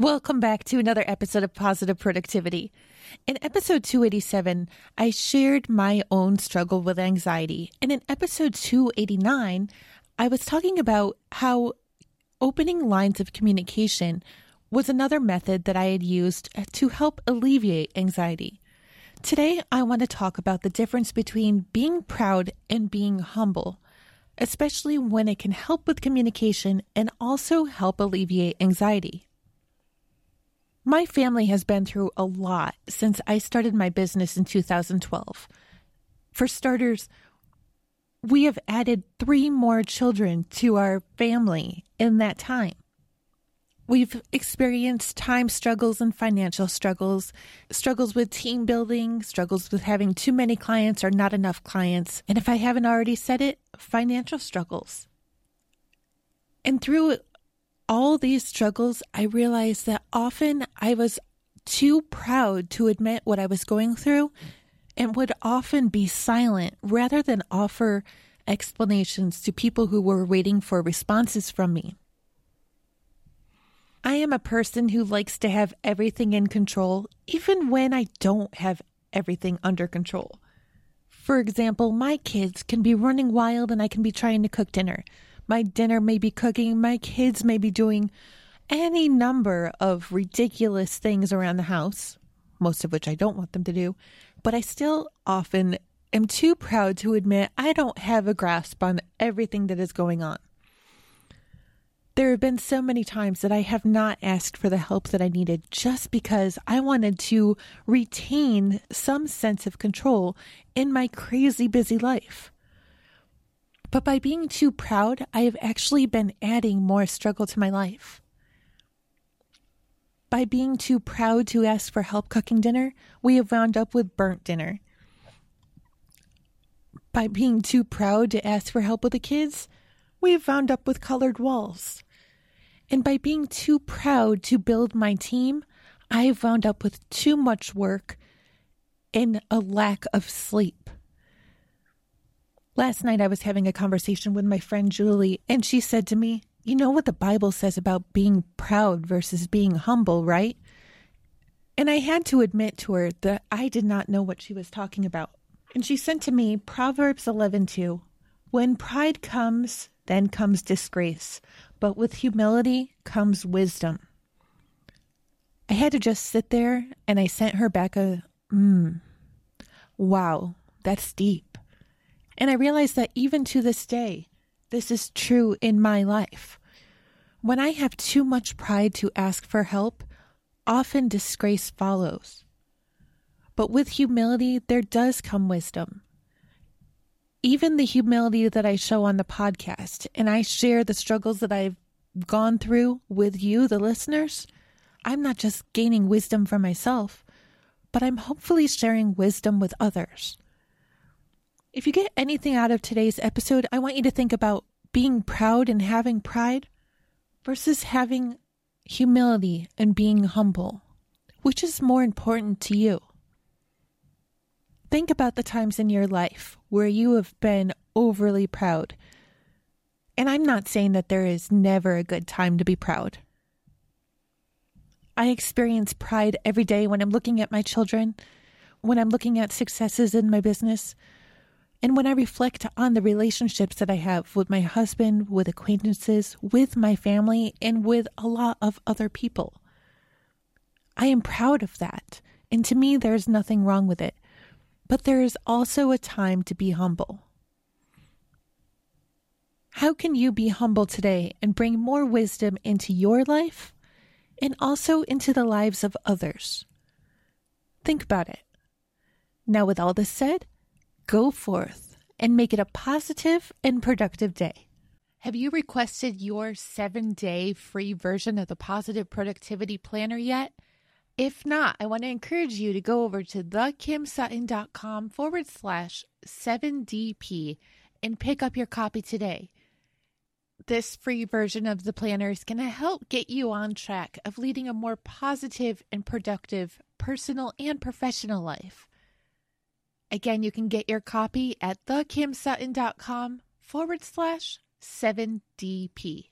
Welcome back to another episode of Positive Productivity. In episode 287, I shared my own struggle with anxiety. And in episode 289, I was talking about how opening lines of communication was another method that I had used to help alleviate anxiety. Today, I want to talk about the difference between being proud and being humble, especially when it can help with communication and also help alleviate anxiety. My family has been through a lot since I started my business in 2012. For starters, we have added three more children to our family in that time. We've experienced time struggles and financial struggles, struggles with team building, struggles with having too many clients or not enough clients, and if I haven't already said it, financial struggles. And through all these struggles, I realized that often I was too proud to admit what I was going through and would often be silent rather than offer explanations to people who were waiting for responses from me. I am a person who likes to have everything in control, even when I don't have everything under control. For example, my kids can be running wild and I can be trying to cook dinner. My dinner may be cooking, my kids may be doing any number of ridiculous things around the house, most of which I don't want them to do, but I still often am too proud to admit I don't have a grasp on everything that is going on. There have been so many times that I have not asked for the help that I needed just because I wanted to retain some sense of control in my crazy busy life. But by being too proud, I have actually been adding more struggle to my life. By being too proud to ask for help cooking dinner, we have wound up with burnt dinner. By being too proud to ask for help with the kids, we have wound up with colored walls. And by being too proud to build my team, I have wound up with too much work and a lack of sleep. Last night I was having a conversation with my friend Julie, and she said to me, You know what the Bible says about being proud versus being humble, right? And I had to admit to her that I did not know what she was talking about. And she sent to me Proverbs 11:2. When pride comes, then comes disgrace, but with humility comes wisdom. I had to just sit there and I sent her back a, mm, wow, that's deep. And I realize that even to this day, this is true in my life. When I have too much pride to ask for help, often disgrace follows. But with humility, there does come wisdom. Even the humility that I show on the podcast, and I share the struggles that I've gone through with you, the listeners, I'm not just gaining wisdom for myself, but I'm hopefully sharing wisdom with others. If you get anything out of today's episode, I want you to think about being proud and having pride versus having humility and being humble. Which is more important to you? Think about the times in your life where you have been overly proud. And I'm not saying that there is never a good time to be proud. I experience pride every day when I'm looking at my children, when I'm looking at successes in my business, and when I reflect on the relationships that I have with my husband, with acquaintances, with my family, and with a lot of other people, I am proud of that. And to me, there's nothing wrong with it. But there is also a time to be humble. How can you be humble today and bring more wisdom into your life and also into the lives of others? Think about it. Now, with all this said, go forth and make it a positive and productive day. Have you requested your seven day free version of the Positive Productivity Planner yet? If not, I want to encourage you to go over to thekimsutton.com forward slash 7DP and pick up your copy today. This free version of the planner is going to help get you on track of leading a more positive and productive personal and professional life. Again, you can get your copy at thekimsutton.com forward slash 7DP.